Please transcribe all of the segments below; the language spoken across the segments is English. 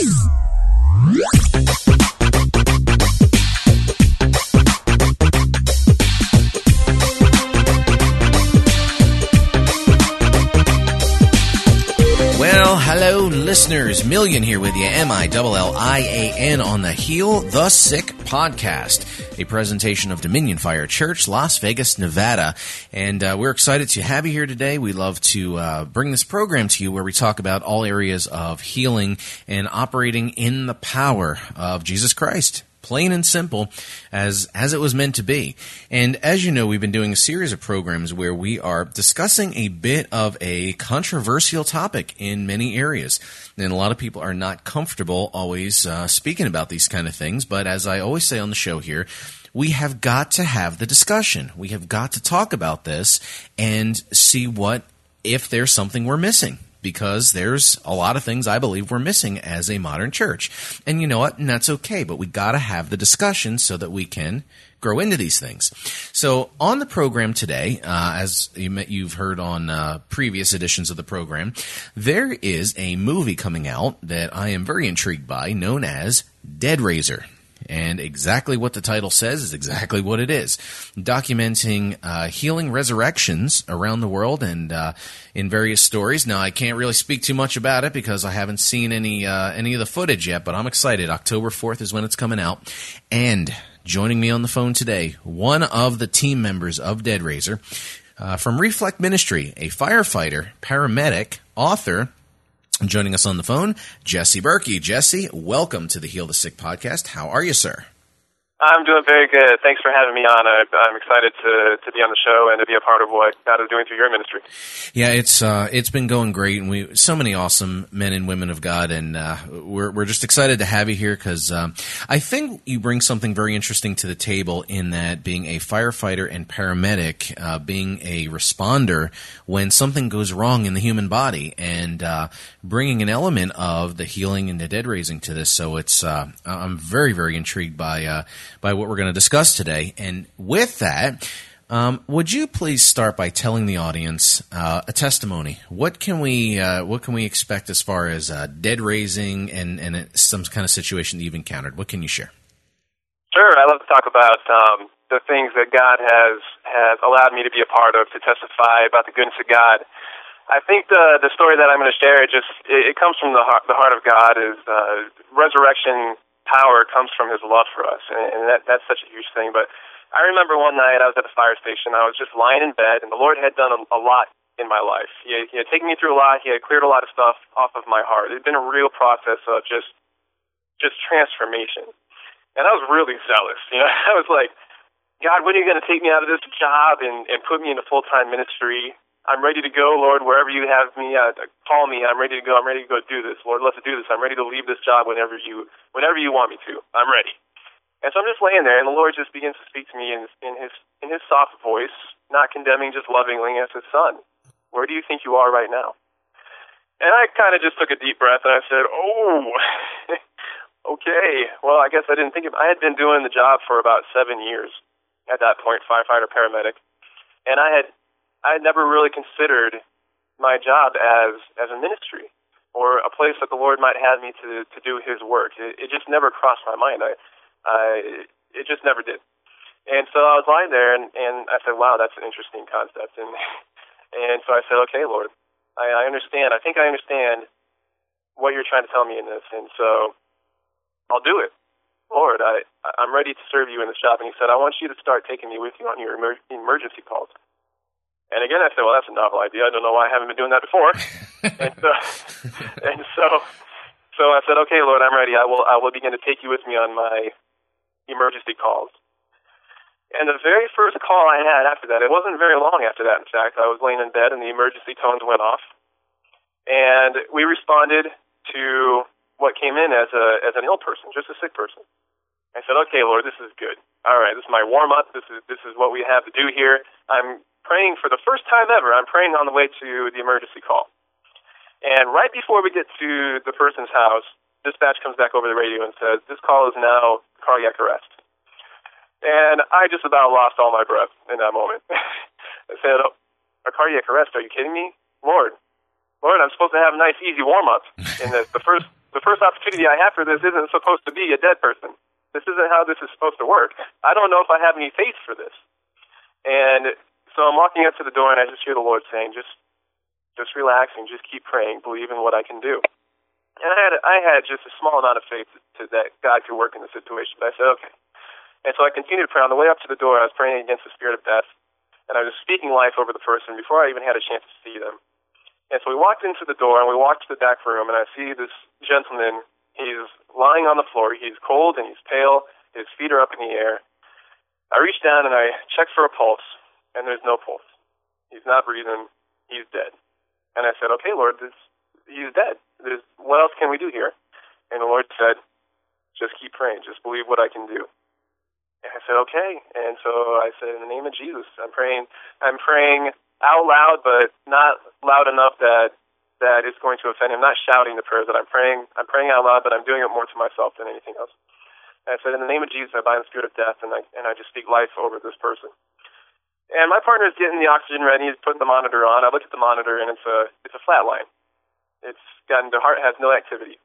Well, hello, listeners. Millian here with you. M I L L I A N on the Heal the Sick podcast, a presentation of Dominion Fire Church, Las Vegas, Nevada. And uh, we're excited to have you here today. We love to uh, bring this program to you where we talk about all areas of healing and operating in the power of Jesus Christ plain and simple as as it was meant to be. And as you know, we've been doing a series of programs where we are discussing a bit of a controversial topic in many areas. And a lot of people are not comfortable always uh, speaking about these kind of things, but as I always say on the show here, we have got to have the discussion. We have got to talk about this and see what if there's something we're missing because there's a lot of things I believe we're missing as a modern church. And you know what? And that's okay, but we got to have the discussion so that we can grow into these things. So on the program today, uh, as you have heard on uh, previous editions of the program, there is a movie coming out that I am very intrigued by known as Dead Raiser. And exactly what the title says is exactly what it is. Documenting uh, healing resurrections around the world and uh, in various stories. Now, I can't really speak too much about it because I haven't seen any uh, any of the footage yet, but I'm excited. October 4th is when it's coming out. And joining me on the phone today, one of the team members of Dead Raiser uh, from Reflect Ministry, a firefighter, paramedic, author, Joining us on the phone, Jesse Berkey. Jesse, welcome to the Heal the Sick podcast. How are you, sir? I'm doing very good. Thanks for having me on. I, am excited to, to be on the show and to be a part of what God is doing through your ministry. Yeah, it's uh, it's been going great, and we so many awesome men and women of God, and uh, we're we're just excited to have you here because um, I think you bring something very interesting to the table in that being a firefighter and paramedic, uh, being a responder when something goes wrong in the human body, and uh, bringing an element of the healing and the dead raising to this. So it's uh, I'm very very intrigued by uh, by what we're going to discuss today. And with that, um, would you please start by telling the audience uh, a testimony? What can we uh, what can we expect as far as uh, dead raising and and some kind of situation that you've encountered? What can you share? Sure, I love to talk about um, the things that God has has allowed me to be a part of to testify about the goodness of God. I think the the story that I'm going to share it just it, it comes from the heart the heart of God is uh, resurrection power comes from his love for us, and, and that that's such a huge thing. But I remember one night I was at the fire station. I was just lying in bed, and the Lord had done a, a lot in my life. He had, he had taken me through a lot. He had cleared a lot of stuff off of my heart. It had been a real process of just just transformation, and I was really zealous. You know, I was like, God, when are you going to take me out of this job and and put me into full time ministry? I'm ready to go, Lord, wherever you have me. Uh, call me. I'm ready to go. I'm ready to go do this, Lord. Let's do this. I'm ready to leave this job whenever you, whenever you want me to. I'm ready. And so I'm just laying there, and the Lord just begins to speak to me in, in his in his soft voice, not condemning, just lovingly, as his son. Where do you think you are right now? And I kind of just took a deep breath, and I said, "Oh, okay. Well, I guess I didn't think of. I had been doing the job for about seven years at that point, firefighter, paramedic, and I had I had never really considered my job as as a ministry or a place that the Lord might have me to to do His work. It, it just never crossed my mind. I, I it just never did. And so I was lying there, and and I said, "Wow, that's an interesting concept." And and so I said, "Okay, Lord, I, I understand. I think I understand what you're trying to tell me in this, and so I'll do it." Lord, I, I'm ready to serve you in this job. And he said, I want you to start taking me with you on your emer- emergency calls. And again, I said, well, that's a novel idea. I don't know why I haven't been doing that before. and so, and so, so I said, okay, Lord, I'm ready. I will, I will begin to take you with me on my emergency calls. And the very first call I had after that, it wasn't very long after that, in fact. I was laying in bed and the emergency tones went off. And we responded to what came in as a as an ill person, just a sick person. I said, "Okay, Lord, this is good. All right, this is my warm up. This is this is what we have to do here. I'm praying for the first time ever. I'm praying on the way to the emergency call. And right before we get to the person's house, dispatch comes back over the radio and says, This call is now cardiac arrest. And I just about lost all my breath in that moment. I said, oh, A cardiac arrest? Are you kidding me? Lord, Lord, I'm supposed to have a nice, easy warm up. And the, the first the first opportunity I have for this isn't supposed to be a dead person. This isn't how this is supposed to work. I don't know if I have any faith for this. And so I'm walking up to the door, and I just hear the Lord saying, "Just, just relax and just keep praying. Believe in what I can do." And I had I had just a small amount of faith to, that God could work in the situation. But I said, "Okay." And so I continued to pray. On the way up to the door, I was praying against the spirit of death, and I was speaking life over the person before I even had a chance to see them. And so we walked into the door, and we walked to the back room, and I see this gentleman. He's lying on the floor. He's cold and he's pale. His feet are up in the air. I reach down and I check for a pulse, and there's no pulse. He's not breathing. He's dead. And I said, "Okay, Lord, this, he's dead. There's, what else can we do here?" And the Lord said, "Just keep praying. Just believe what I can do." And I said, "Okay." And so I said, "In the name of Jesus, I'm praying. I'm praying out loud, but not loud enough that that is going to offend him. I'm not shouting the prayers that I'm praying. I'm praying out loud, but I'm doing it more to myself than anything else." And I said, "In the name of Jesus, I bind the spirit of death, and I and I just speak life over this person." And my partner is getting the oxygen ready. He's putting the monitor on. I look at the monitor, and it's a it's a flat line. It's gotten the heart has no activity.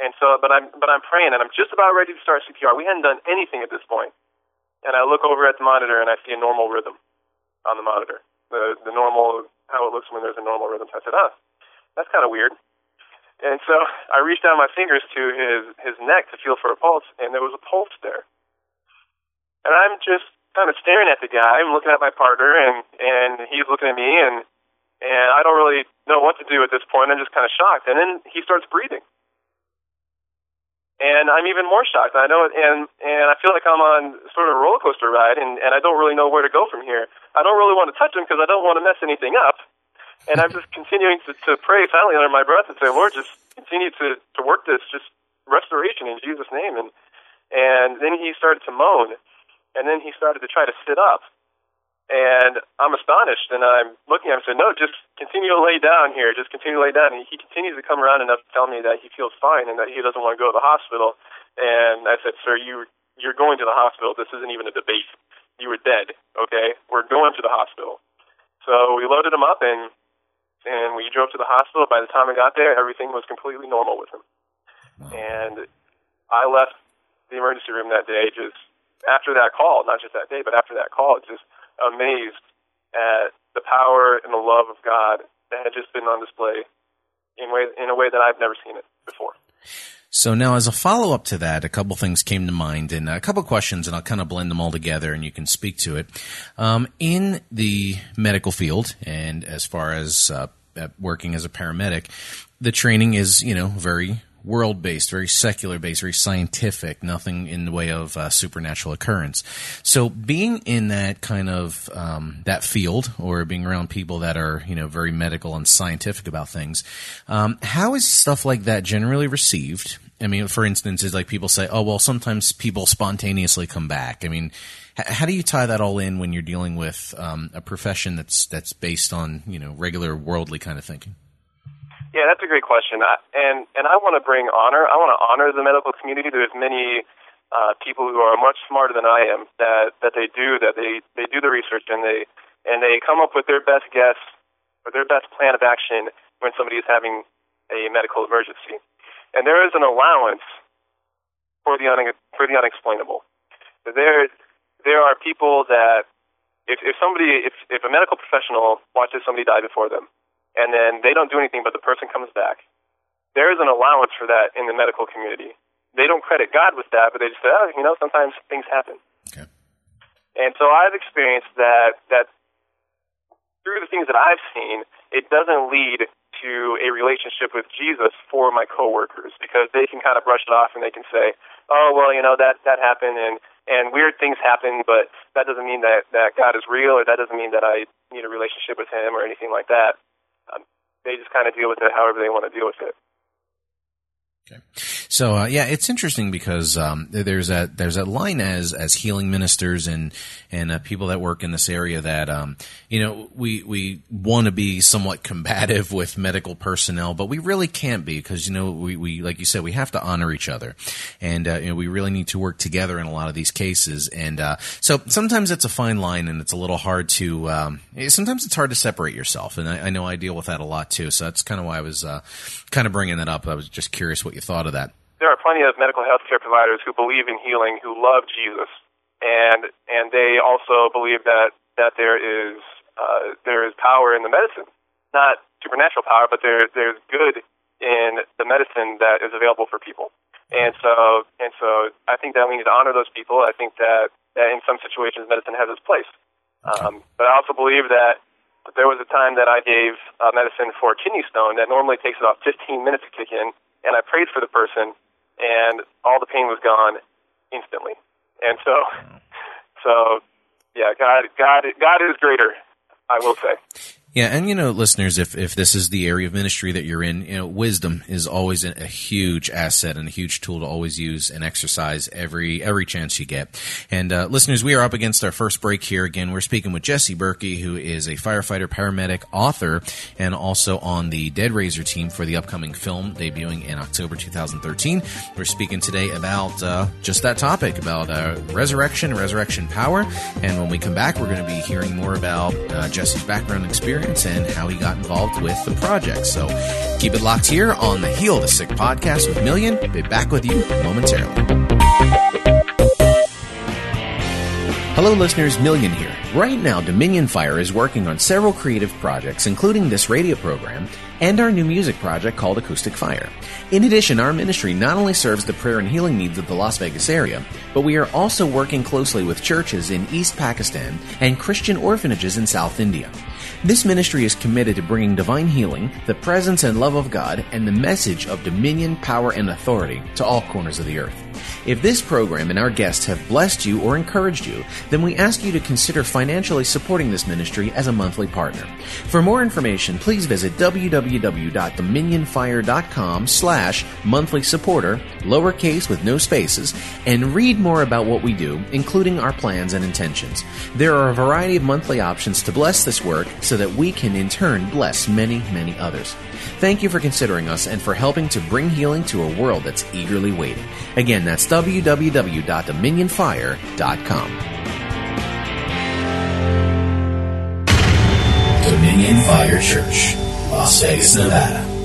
And so, but I'm but I'm praying, and I'm just about ready to start CPR. We hadn't done anything at this point. And I look over at the monitor, and I see a normal rhythm on the monitor. The the normal how it looks when there's a normal rhythm. So I said, "Ah, that's kind of weird." And so I reached down my fingers to his his neck to feel for a pulse, and there was a pulse there. And I'm just kind of staring at the guy. I'm looking at my partner, and and he's looking at me, and and I don't really know what to do at this point. I'm just kind of shocked, and then he starts breathing, and I'm even more shocked. I know, and and I feel like I'm on sort of a roller coaster ride, and and I don't really know where to go from here. I don't really want to touch him because I don't want to mess anything up, and I'm just continuing to to pray silently under my breath and say, Lord, just continue to to work this, just restoration in Jesus' name, and and then he started to moan and then he started to try to sit up. And I'm astonished, and I'm looking at him and saying, no, just continue to lay down here. Just continue to lay down. And he continues to come around enough to tell me that he feels fine and that he doesn't want to go to the hospital. And I said, sir, you, you're going to the hospital. This isn't even a debate. You were dead, okay? We're going to the hospital. So we loaded him up, and and we drove to the hospital. By the time I got there, everything was completely normal with him. And I left the emergency room that day just after that call, not just that day, but after that call, just amazed at the power and the love of God that had just been on display in way in a way that I've never seen it before. So now, as a follow up to that, a couple things came to mind, and a couple questions, and I'll kind of blend them all together, and you can speak to it. Um, in the medical field, and as far as uh, working as a paramedic, the training is, you know, very world based, very secular based, very scientific, nothing in the way of uh, supernatural occurrence. So being in that kind of um, that field or being around people that are you know very medical and scientific about things, um, how is stuff like that generally received? I mean, for instance, is like people say, "Oh, well, sometimes people spontaneously come back." I mean, how do you tie that all in when you're dealing with um, a profession that's that's based on you know regular worldly kind of thinking? Yeah, that's a great question, I, and and I want to bring honor. I want to honor the medical community. There's many uh, people who are much smarter than I am that that they do that they they do the research and they and they come up with their best guess or their best plan of action when somebody is having a medical emergency. And there is an allowance for the un- for the unexplainable. There there are people that if if somebody if if a medical professional watches somebody die before them and then they don't do anything, but the person comes back. There is an allowance for that in the medical community. They don't credit God with that, but they just say, oh, you know, sometimes things happen. Okay. And so I've experienced that that through the things that I've seen, it doesn't lead to a relationship with Jesus for my coworkers because they can kind of brush it off and they can say, "Oh, well, you know that that happened and and weird things happen, but that doesn't mean that that God is real or that doesn't mean that I need a relationship with Him or anything like that." Um, they just kind of deal with it however they want to deal with it. Okay. So uh, yeah, it's interesting because um, there's a there's a line as as healing ministers and and uh, people that work in this area that um, you know we we want to be somewhat combative with medical personnel, but we really can't be because you know we, we like you said we have to honor each other, and uh, you know we really need to work together in a lot of these cases, and uh, so sometimes it's a fine line and it's a little hard to um, sometimes it's hard to separate yourself, and I, I, know I deal with that a lot too. So that's kind of why I was uh, kind of bringing that up. I was just curious what you thought of that there are plenty of medical health care providers who believe in healing, who love Jesus, and and they also believe that that there is uh, there is power in the medicine, not supernatural power, but there there's good in the medicine that is available for people. And so and so I think that we need to honor those people. I think that, that in some situations medicine has its place. Um, but I also believe that there was a time that I gave uh, medicine for kidney stone that normally takes about 15 minutes to kick in, and I prayed for the person, and all the pain was gone instantly. And so, hmm. so yeah, God, God, God is greater. I will say. Yeah, and you know, listeners, if if this is the area of ministry that you're in, you know, wisdom is always a, huge asset and a huge tool to always use and exercise every every chance you get. And uh, listeners, we are up against our first break here. Again, we're speaking with Jesse Berkey, who is a firefighter, paramedic, author, and also on the Dead Raiser team for the upcoming film debuting in October 2013. We're speaking today about uh, just that topic about uh, resurrection, resurrection power. And when we come back, we're going to be hearing more about uh, Jesse's background experience experience and how he got involved with the project. So keep it locked here on the Heal the Sick podcast with Millian. Be back with you momentarily. Hello, listeners. Millian here. Right now, Dominion Fire is working on several creative projects, including this radio program and our new music project called Acoustic Fire. In addition, our ministry not only serves the prayer and healing needs of the Las Vegas area, but we are also working closely with churches in East Pakistan and Christian orphanages in South India. This ministry is committed to bringing divine healing, the presence and love of God, and the message of dominion, power, and authority to all corners of the earth. If this program and our guests have blessed you or encouraged you, then we ask you to consider financially supporting this ministry as a monthly partner. For more information, please visit www.dominionfire.com slash monthly supporter, lowercase with no spaces, and read more about what we do, including our plans and intentions. There are a variety of monthly options to bless this work so that we can in turn bless many, many others. Thank you for considering us and for helping to bring healing to a world that's eagerly waiting. Again, that's www.dominionfire.com. Dominion Fire Church, Las Vegas, Nevada.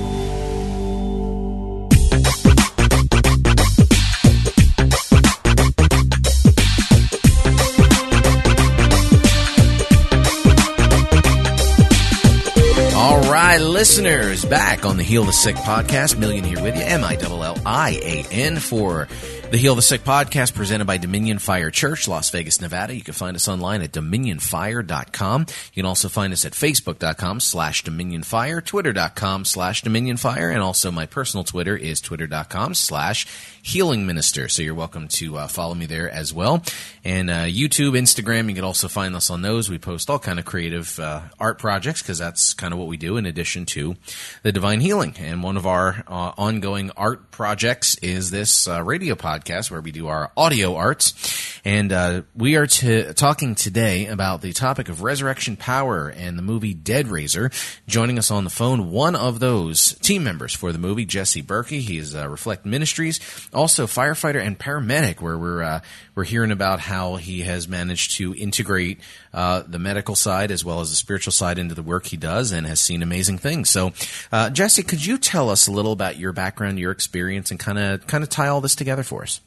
Listeners, back on the Heal the Sick podcast. Millian here with you, M I L L I A N for the Heal the Sick podcast presented by Dominion Fire Church, Las Vegas, Nevada. You can find us online at dominionfire.com. You can also find us at facebook.com slash dominionfire, twitter.com slash dominionfire, and also my personal Twitter is twitter.com slash healing minister. So you're welcome to uh, follow me there as well. And uh, YouTube, Instagram, you can also find us on those. We post all kind of creative uh, art projects because that's kind of what we do in addition to the divine healing. And one of our uh, ongoing art projects is this uh, radio podcast where we do our audio arts. And uh, we are t- talking today about the topic of resurrection power and the movie Dead Raiser. Joining us on the phone, one of those team members for the movie, Jesse Berkey. He is Reflect Ministries, also firefighter and paramedic, where we're uh, we're hearing about how he has managed to integrate uh, the medical side as well as the spiritual side into the work he does, and has seen amazing things. So, uh, Jesse, could you tell us a little about your background, your experience, and kind of kind of tie all this together for us?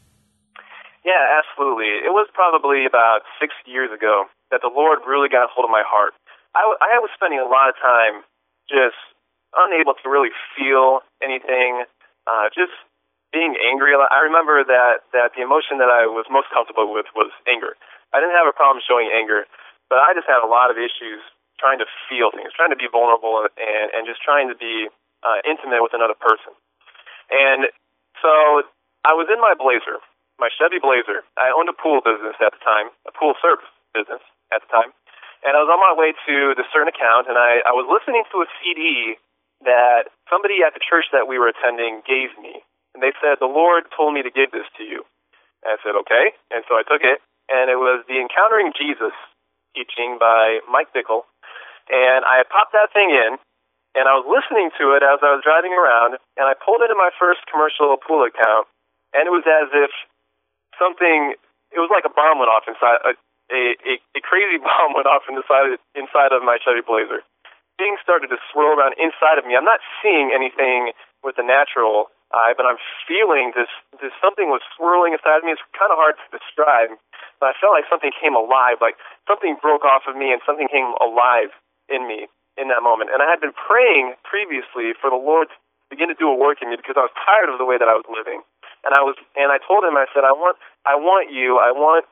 Yeah, absolutely. It was probably about six years ago that the Lord really got a hold of my heart. I, was spending a lot of time just unable to really feel anything, uh, just being angry. I remember that that the emotion that I was most comfortable with was anger. I didn't have a problem showing anger, but I just had a lot of issues trying to feel things, trying to be vulnerable, and and just trying to be uh, intimate with another person. And so I was in my Blazer, my Chevy Blazer. I owned a pool business at the time, a pool service business at the time. And I was on my way to the certain account, and I, I was listening to a CD that somebody at the church that we were attending gave me. And they said, The Lord told me to give this to you. And I said, Okay. And so I took it, and it was the Encountering Jesus teaching by Mike Bickle. And I popped that thing in, and I was listening to it as I was driving around, and I pulled into my first commercial pool account, and it was as if something, it was like a bomb went off inside, a, a, a crazy bomb went off inside, inside of my Chevy Blazer. Things started to swirl around inside of me. I'm not seeing anything with the natural eye, but I'm feeling this, this something was swirling inside of me. It's kind of hard to describe, but I felt like something came alive, like something broke off of me and something came alive in me in that moment. And I had been praying previously for the Lord to begin to do a work in me because I was tired of the way that I was living. And I was, and I told him, I said, I want, I want you, I want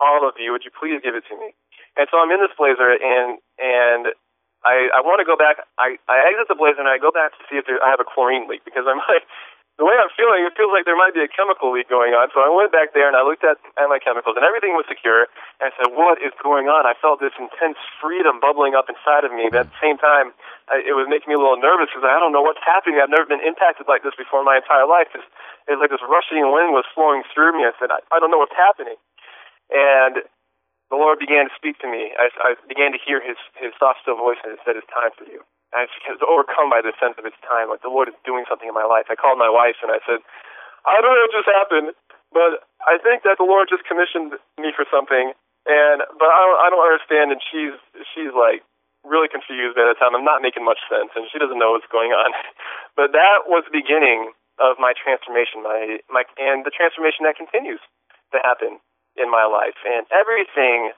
all of you. Would you please give it to me? And so I'm in this blazer, and and I I want to go back. I I exit the blazer and I go back to see if there, I have a chlorine leak because I'm like the way I'm feeling, it feels like there might be a chemical leak going on. So I went back there and I looked at, at my chemicals and everything was secure. And I said, what is going on? I felt this intense freedom bubbling up inside of me. But at the same time, I, it was making me a little nervous because I don't know what's happening. I've never been impacted like this before in my entire life. It's, it's like this rushing wind was flowing through me. I said, I, I don't know what's happening. And the Lord began to speak to me. I, I began to hear his, his soft, still voice, and it said, It's time for you. And I was overcome by the sense of it's time, like the Lord is doing something in my life. I called my wife and I said, I don't know what just happened, but I think that the Lord just commissioned me for something, and but I don't, I don't understand. And she's she's like really confused by the time. I'm not making much sense, and she doesn't know what's going on. but that was the beginning of my transformation, my my and the transformation that continues to happen in my life, and everything.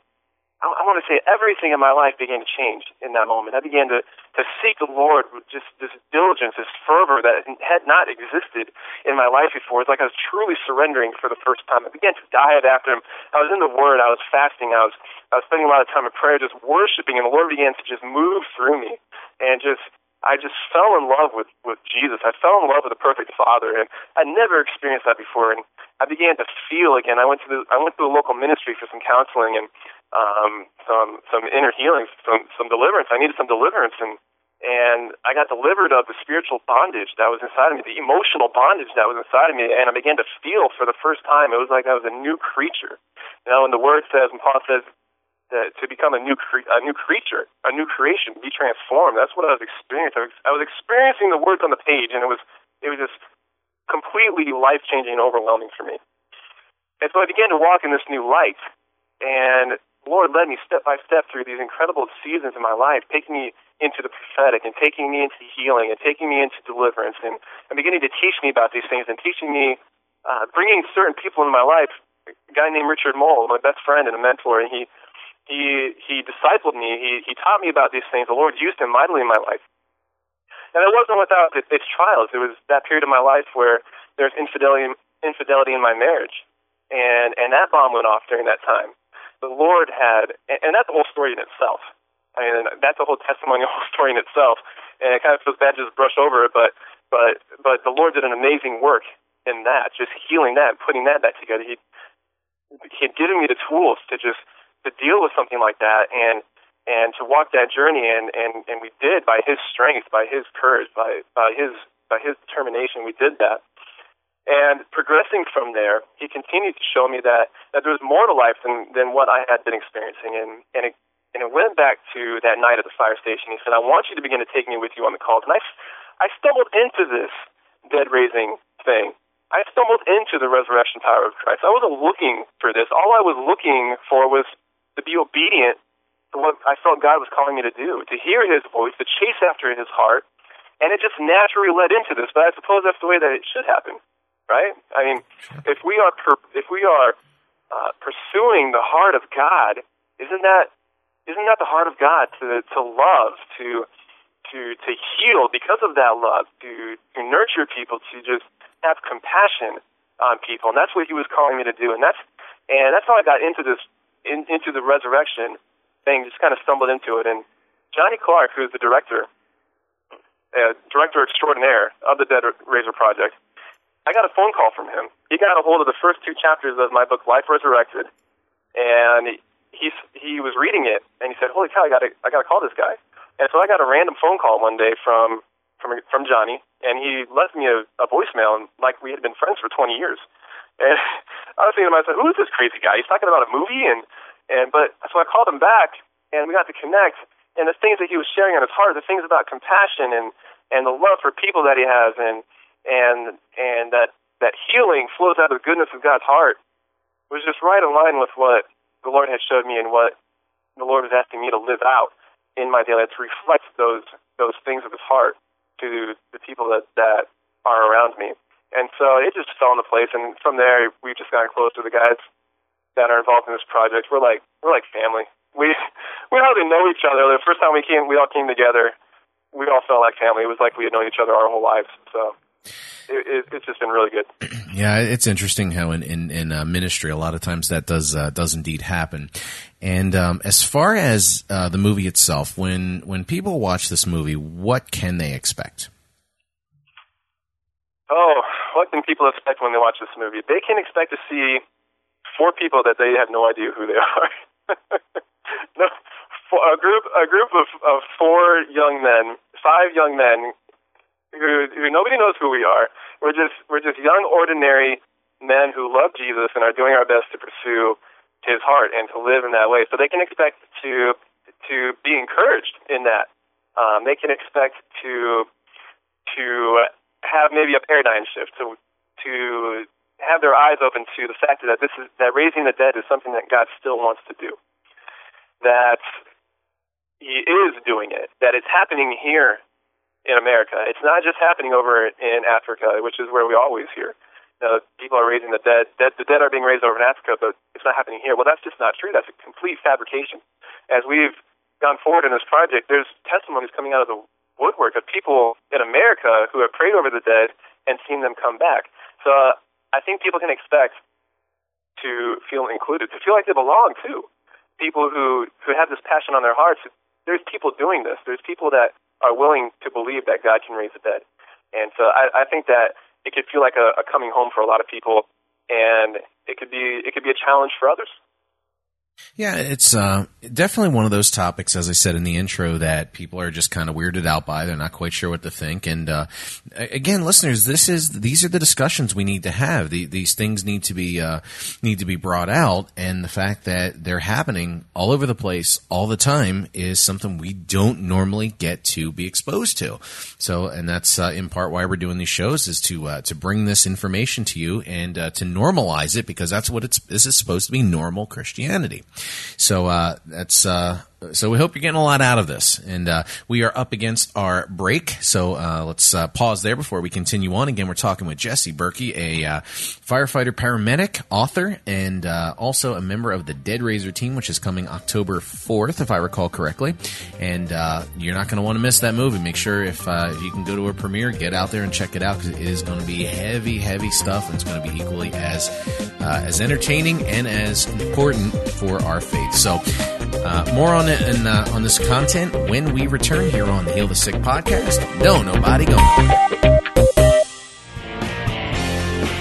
I, I want to say everything in my life began to change in that moment. I began to to seek the Lord with just this diligence, this fervor that had not existed in my life before. It's like I was truly surrendering for the first time. I began to dive after Him. I was in the Word. I was fasting. I was I was spending a lot of time in prayer, just worshiping, and the Lord began to just move through me and just I just fell in love with with Jesus. I fell in love with the perfect Father, and I never experienced that before. And I began to feel again. I went to the I went to a local ministry for some counseling and um, some some inner healing, some some deliverance. I needed some deliverance, and and I got delivered of the spiritual bondage that was inside of me, the emotional bondage that was inside of me, and I began to feel for the first time. It was like I was a new creature. You know, and the Word says, and Paul says, to become a new cre- a new creature, a new creation, be transformed. That's what I was experiencing. I was, I was experiencing the words on the page, and it was it was just completely life changing and overwhelming for me. And so I began to walk in this new light, and Lord led me step by step through these incredible seasons in my life, taking me into the prophetic and taking me into healing and taking me into deliverance and, and beginning to teach me about these things and teaching me, uh, bringing certain people in my life. A guy named Richard Mole, my best friend and a mentor, and he he he discipled me. He he taught me about these things. The Lord used him mightily in my life. And it wasn't without its trials. It was that period of my life where there's infidelity infidelity in my marriage, and and that bomb went off during that time. The Lord had, and that's a whole story in itself. I mean, that's a whole whole story in itself. And it kind of feels bad to just brush over it, but but but the Lord did an amazing work in that, just healing that, and putting that back together. He he had given me the tools to just to deal with something like that and and to walk that journey and and and we did by his strength by his courage by by his by his determination we did that. And progressing from there he continued to show me that that there was more to life than than what i had been experiencing. And and it and it went back to that night at the fire station. He said i want you to begin to take me with you on the calls and i i stumbled into this dead raising thing. I stumbled into the resurrection power of Christ. I wasn't looking for this. All I was looking for was to be obedient to what I felt God was calling me to do, to hear His voice, to chase after His heart, and it just naturally led into this. But I suppose that's the way that it should happen, right? I mean, if we are per- if we are uh, pursuing the heart of God, isn't that isn't that the heart of God to to love, to to to heal because of that love, to to nurture people, to just have compassion on people, and that's what He was calling me to do, and that's and that's how I got into this in, into the resurrection thing, just kind of stumbled into it. And Johnny Clark, who's the director, uh, director extraordinaire of the Dead Raiser Project, I got a phone call from him. He got a hold of the first two chapters of my book, Life Resurrected, and he he was reading it, and he said, "Holy cow! I got to I got to call this guy." And so I got a random phone call one day from from from Johnny, and he left me a, a voicemail, and like we had been friends for 20 years. And I was thinking to myself, who is this crazy guy? He's talking about a movie, and and but so I called him back, and we got to connect. And the things that he was sharing on his heart, the things about compassion and and the love for people that he has, and and and that that healing flows out of the goodness of God's heart was just right in line with what the Lord had showed me and what the Lord was asking me to live out in my daily life to reflect those those things of His heart to the people that that are around me. And so it just fell into place, and from there we've just gotten close to the guys that are involved in this project. We're like we're like family. We we hardly know each other. The first time we came, we all came together. We all felt like family. It was like we had known each other our whole lives. So it, it, it's just been really good. Yeah, it's interesting how in in, in uh, ministry a lot of times that does uh, does indeed happen. And um, as far as uh, the movie itself, when when people watch this movie, what can they expect? Oh, what can people expect when they watch this movie? They can expect to see four people that they have no idea who they are. no, a group a group of, of four young men, five young men who who nobody knows who we are. We're just we're just young, ordinary men who love Jesus and are doing our best to pursue His heart and to live in that way. So they can expect to to be encouraged in that. Um, they can expect to to have maybe a paradigm shift to to have their eyes open to the fact that this is that raising the dead is something that God still wants to do. That He is doing it. That it's happening here in America. It's not just happening over in Africa, which is where we always hear. You people are raising the dead. dead. The dead are being raised over in Africa, but it's not happening here. Well, that's just not true. That's a complete fabrication. As we've gone forward in this project, there's testimonies coming out of the woodwork of people in America who have prayed over the dead and seen them come back. So uh, I think people can expect to feel included, to feel like they belong too. People who who have this passion on their hearts. There's people doing this. There's people that are willing to believe that God can raise the dead. And so I, I think that it could feel like a, a coming home for a lot of people, and it could be it could be a challenge for others. Yeah, it's uh, definitely one of those topics, as I said in the intro, that people are just kind of weirded out by. They're not quite sure what to think. And uh, again, listeners, this is these are the discussions we need to have. The, these things need to be uh, need to be brought out, and the fact that they're happening all over the place all the time is something we don't normally get to be exposed to. So, and that's uh, in part why we're doing these shows is to uh, to bring this information to you and uh, to normalize it because that's what it's. This is supposed to be normal Christianity. So uh, that's uh, so we hope you're getting a lot out of this. And uh, we are up against our break, so uh, let's uh, pause there before we continue on. Again, we're talking with Jesse Berkey, a uh, firefighter, paramedic, author, and uh, also a member of the Dead Raiser team, which is coming October 4th, if I recall correctly. And uh, you're not going to want to miss that movie. Make sure if, if you can go to a premiere, get out there and check it out because it is going to be heavy, heavy stuff, and it's going to be equally as as entertaining and as important for our faith. So, more on and uh, on this content when we return here on the Heal the Sick podcast. No, nobody go.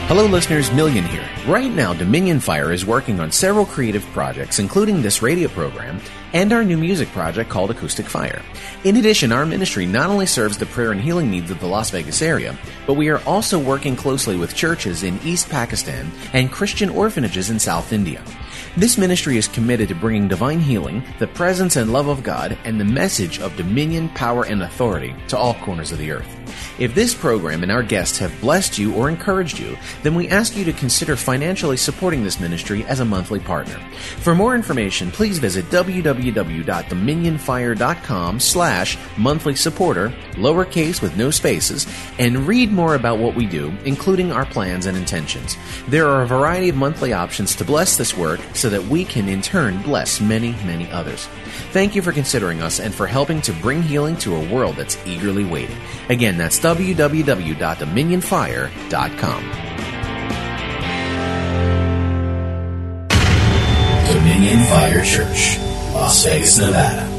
Hello, listeners. Millian here. Right now, Dominion Fire is working on several creative projects, including this radio program and our new music project called Acoustic Fire. In addition, our ministry not only serves the prayer and healing needs of the Las Vegas area, but we are also working closely with churches in East Pakistan and Christian orphanages in South India. This ministry is committed to bringing divine healing, the presence and love of God, and the message of dominion, power, and authority to all corners of the earth. If this program and our guests have blessed you or encouraged you, then we ask you to consider financially supporting this ministry as a monthly partner. For more information, please visit www.dominionfire.com slash monthly supporter, lowercase with no spaces, and read more about what we do, including our plans and intentions. There are a variety of monthly options to bless this work so that we can in turn bless many, many others. Thank you for considering us and for helping to bring healing to a world that's eagerly waiting. Again, that's www.dominionfire.com. Dominion Fire Church, Las Vegas, Nevada.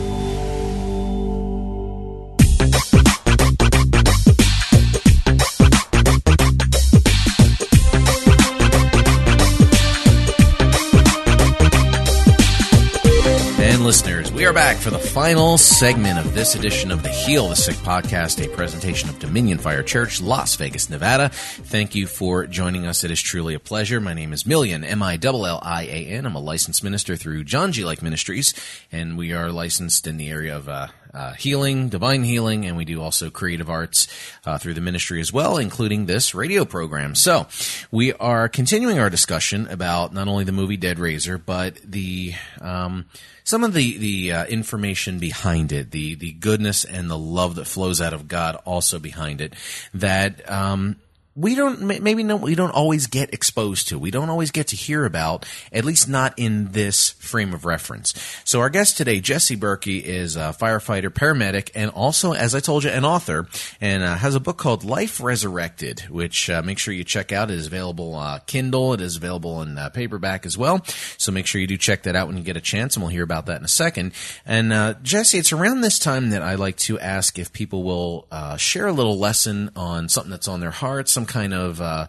We are back for the final segment of this edition of the Heal the Sick podcast, a presentation of Dominion Fire Church, Las Vegas, Nevada. Thank you for joining us. It is truly a pleasure. My name is Millian, M I L L I A N. I'm a licensed minister through John G. Lake Ministries, and we are licensed in the area of uh, uh, healing, divine healing, and we do also creative arts uh, through the ministry as well, including this radio program. So we are continuing our discussion about not only the movie Dead Raiser, but the um, some of the the uh, information behind it, the the goodness and the love that flows out of God, also behind it. That um, we don't maybe no, we don't always get exposed to. We don't always get to hear about, at least not in this frame of reference. So our guest today, Jesse Berkey, is a firefighter, paramedic, and also, as I told you, an author, and uh, has a book called Life Resurrected, which uh, make sure you check out. It is available uh, Kindle. It is available in uh, paperback as well. So make sure you do check that out when you get a chance, and we'll hear about that in a second. And uh, Jesse, it's around this time that I like to ask if people will uh, share a little lesson on something that's on their heart, some kind of uh,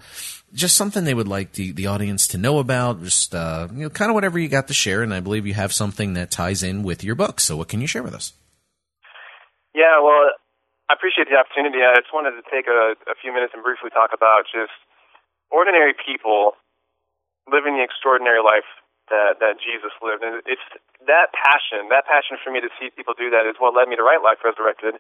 just something they would like the, the audience to know about, just uh, you know, kind of whatever you got to share. And I believe you have something that ties in with your book. So, what can you share with us? Yeah, well, I appreciate the opportunity. I just wanted to take a, a few minutes and briefly talk about just ordinary people living the extraordinary life that that Jesus lived, and it's that passion, that passion for me to see people do that is what led me to write Life Resurrected,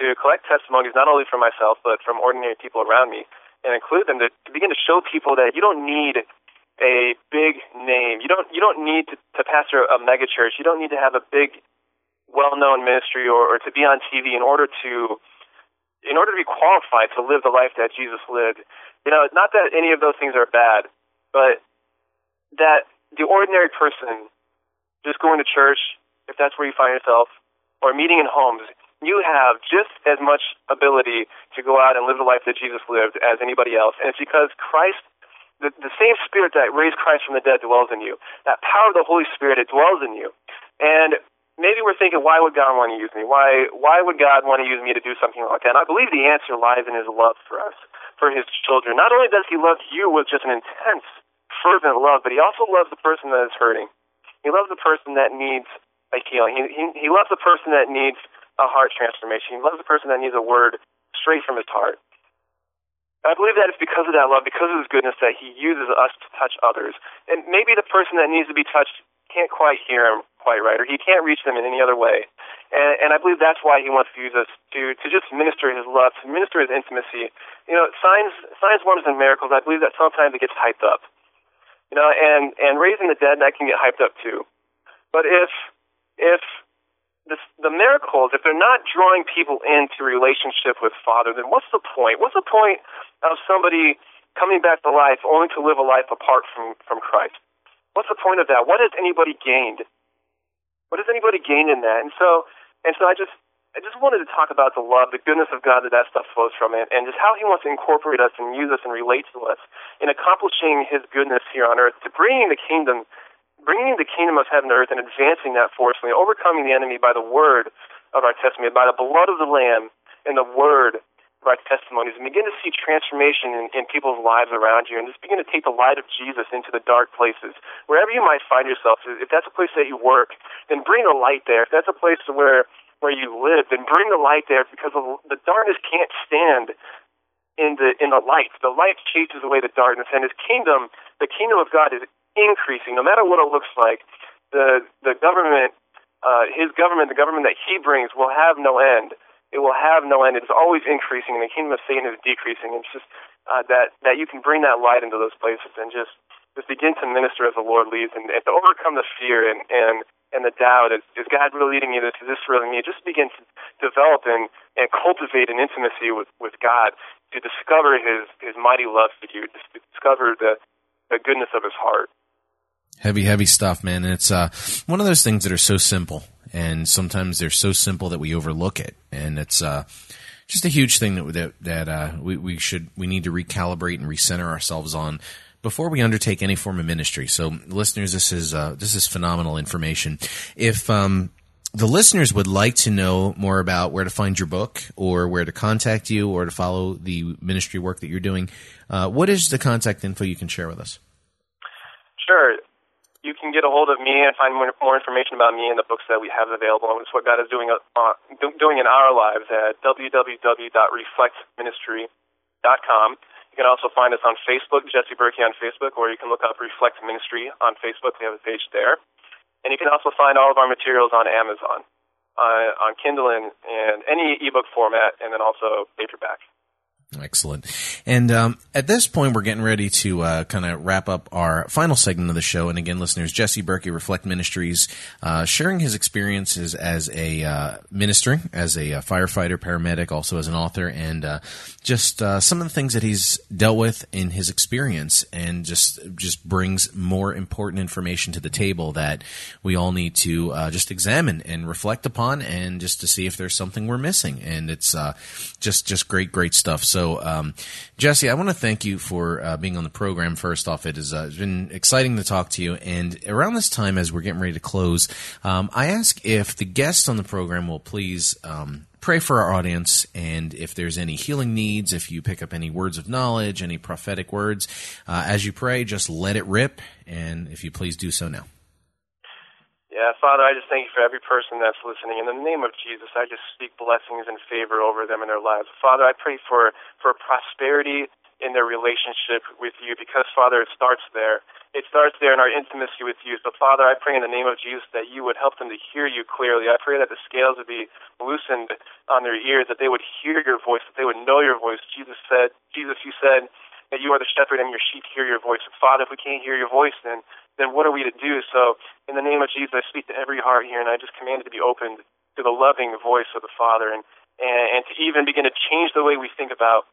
to collect testimonies not only from myself but from ordinary people around me and include them to, begin to show people that you don't need a big name. You don't you don't need to, to pastor a mega church. You don't need to have a big, well-known ministry or, or to be on TV in order to in order to be qualified to live the life that Jesus lived. You know, not that any of those things are bad, but that the ordinary person just going to church, if that's where you find yourself, or meeting in homes, you have just as much ability to go out and live the life that Jesus lived as anybody else. And it's because Christ, the, the same Spirit that raised Christ from the dead dwells in you. That power of the Holy Spirit, it dwells in you. And maybe we're thinking, why would God want to use me? Why, why would God want to use me to do something like that? And I believe the answer lies in His love for us, for His children. Not only does He love you with just an intense, fervent love, but He also loves the person that is hurting. He loves the person that needs a healing. He, he, he loves the person that needs a heart transformation. He loves the person that needs a word straight from his heart. I believe that it's because of that love, because of his goodness, that he uses us to touch others. And maybe the person that needs to be touched can't quite hear him quite right, or he can't reach them in any other way. And, and I believe that's why he wants to use us to to just minister his love, to minister his intimacy. You know, signs, signs, wonders, and miracles. I believe that sometimes it gets hyped up. You know, and and raising the dead that can get hyped up too. But if if the, the miracles, if they're not drawing people into relationship with Father, then what's the point? What's the point of somebody coming back to life only to live a life apart from, from Christ? What's the point of that? What has anybody gained? What has anybody gained in that? And so, and so I just, I just wanted to talk about the love, the goodness of God that that stuff flows from it, and just how He wants to incorporate us and use us and relate to us in accomplishing His goodness here on earth, to bringing the kingdom bringing the kingdom of heaven to earth and advancing that forcefully, overcoming the enemy by the word of our testimony, by the blood of the Lamb and the word of our testimonies, and begin to see transformation in, in people's lives around you, and just begin to take the light of Jesus into the dark places. Wherever you might find yourself, if that's a place that you work, then bring the light there. If that's a place where where you live, then bring the light there because the darkness can't stand in the in the light. The light chases away the darkness, and His kingdom, the kingdom of God, is increasing, no matter what it looks like. The the government, uh, his government, the government that he brings, will have no end. It will have no end. It is always increasing, and the kingdom of Satan is decreasing. It's just uh, that that you can bring that light into those places and just just begin to minister as the Lord leads, and, and to overcome the fear and and and the doubt. Is, is God really leading me? Is this really me? Just begin to develop and and cultivate an intimacy with with God to discover His His mighty love for you, to discover the the goodness of His heart. Heavy, heavy stuff, man. And it's uh, one of those things that are so simple, and sometimes they're so simple that we overlook it, and it's uh, just a huge thing that that, that uh, we we should we need to recalibrate and recenter ourselves on before we undertake any form of ministry. So, listeners, this is uh, this is phenomenal information. If um, the listeners would like to know more about where to find your book, or where to contact you, or to follow the ministry work that you're doing, uh, what is the contact info you can share with us? Sure you can get a hold of me and find more, more information about me and the books that we have available and what God is doing uh, doing in our lives at www.reflectministry.com. You can also find us on Facebook, Jesse Berkey on Facebook, or you can look up Reflect Ministry on Facebook. We have a page there. And you can also find all of our materials on Amazon, uh, on Kindle and, and any ebook format, and then also paperback. Excellent. And um, at this point, we're getting ready to uh, kind of wrap up our final segment of the show. And again, listeners, Jesse Berkey, Reflect Ministries, uh, sharing his experiences as a uh, ministry, as a uh, firefighter, paramedic, also as an author, and uh, just uh, some of the things that he's dealt with in his experience, and just just brings more important information to the table that we all need to just examine and reflect upon, and just to see if there's something we're missing. And it's just just great, great stuff. So so, um, Jesse, I want to thank you for uh, being on the program. First off, it has uh, been exciting to talk to you. And around this time, as we're getting ready to close, um, I ask if the guests on the program will please um, pray for our audience and if there's any healing needs, if you pick up any words of knowledge, any prophetic words, uh, as you pray, just let it rip. And if you please do so now. Yeah, Father, I just thank you for every person that's listening. In the name of Jesus, I just speak blessings and favor over them in their lives. Father, I pray for, for prosperity in their relationship with you because, Father, it starts there. It starts there in our intimacy with you. So, Father, I pray in the name of Jesus that you would help them to hear you clearly. I pray that the scales would be loosened on their ears, that they would hear your voice, that they would know your voice. Jesus said, Jesus, you said that you are the shepherd and your sheep hear your voice. Father, if we can't hear your voice, then then what are we to do? So, in the name of Jesus, I speak to every heart here, and I just command it to be opened to the loving voice of the Father, and and, and to even begin to change the way we think about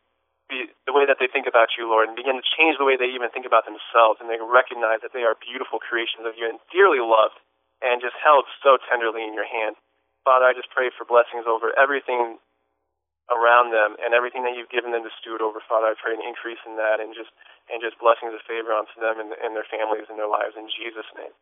the, the way that they think about you, Lord, and begin to change the way they even think about themselves, and they recognize that they are beautiful creations of you and dearly loved, and just held so tenderly in your hand. Father, I just pray for blessings over everything around them and everything that you've given them to steward over, Father. I pray an increase in that and just and just blessings of favor onto them and, and their families and their lives in Jesus' name.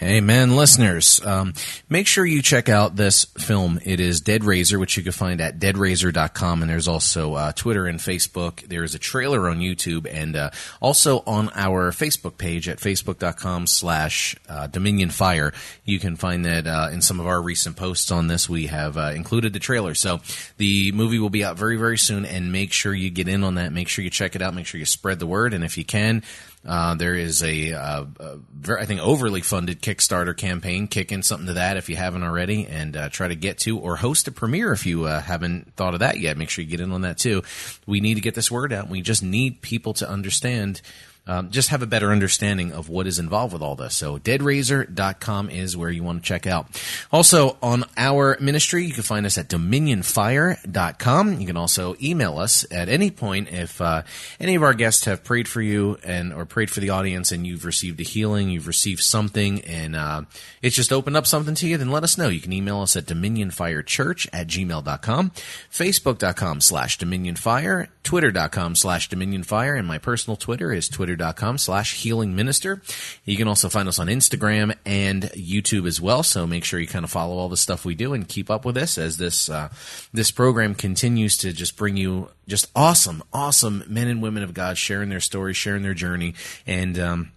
Amen, listeners. Um, make sure you check out this film. It is Dead Raiser, which you can find at deadraiser.com. And there's also uh, Twitter and Facebook. There is a trailer on YouTube and uh, also on our Facebook page at facebook.com slash uh, Dominion Fire. You can find that uh, in some of our recent posts on this. We have uh, included the trailer. So the movie will be out very, very soon. And make sure you get in on that. Make sure you check it out. Make sure you spread the word. And if you can, uh, there is a, uh, a very, I think, overly funded Kickstarter campaign. Kick in something to that if you haven't already, and uh, try to get to or host a premiere if you uh, haven't thought of that yet. Make sure you get in on that too. We need to get this word out. We just need people to understand um, just have a better understanding of what is involved with all this. So deadraiser.com is where you want to check out. Also on our ministry, you can find us at dominionfire.com. You can also email us at any point if uh, any of our guests have prayed for you and or prayed for the audience and you've received a healing, you've received something, and uh, it's just opened up something to you, then let us know. You can email us at dominionfirechurch at gmail.com, facebook.com slash dominionfire, twitter.com slash dominionfire, and my personal Twitter is Twitter twitter.com slash healing minister. You can also find us on Instagram and YouTube as well. So make sure you kind of follow all the stuff we do and keep up with this as this, uh, this program continues to just bring you just awesome, awesome men and women of God sharing their story, sharing their journey. And, um,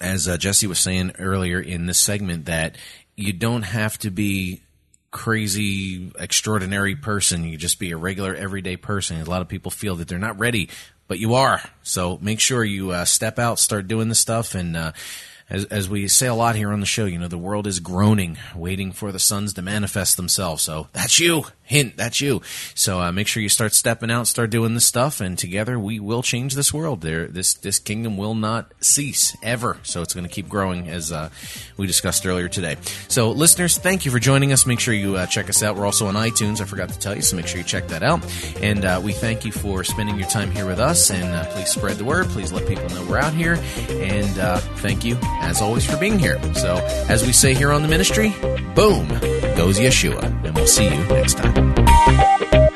as uh, Jesse was saying earlier in this segment, that you don't have to be crazy, extraordinary person. You just be a regular, everyday person. A lot of people feel that they're not ready but you are. So make sure you uh, step out, start doing the stuff, and uh, as, as we say a lot here on the show, you know, the world is groaning, waiting for the sons to manifest themselves. So that's you. Hint, that's you. So uh, make sure you start stepping out, start doing this stuff, and together we will change this world. There, this this kingdom will not cease ever. So it's going to keep growing, as uh, we discussed earlier today. So, listeners, thank you for joining us. Make sure you uh, check us out. We're also on iTunes. I forgot to tell you, so make sure you check that out. And uh, we thank you for spending your time here with us. And uh, please spread the word. Please let people know we're out here. And uh, thank you, as always, for being here. So, as we say here on the ministry, boom goes Yeshua, and we'll see you next time.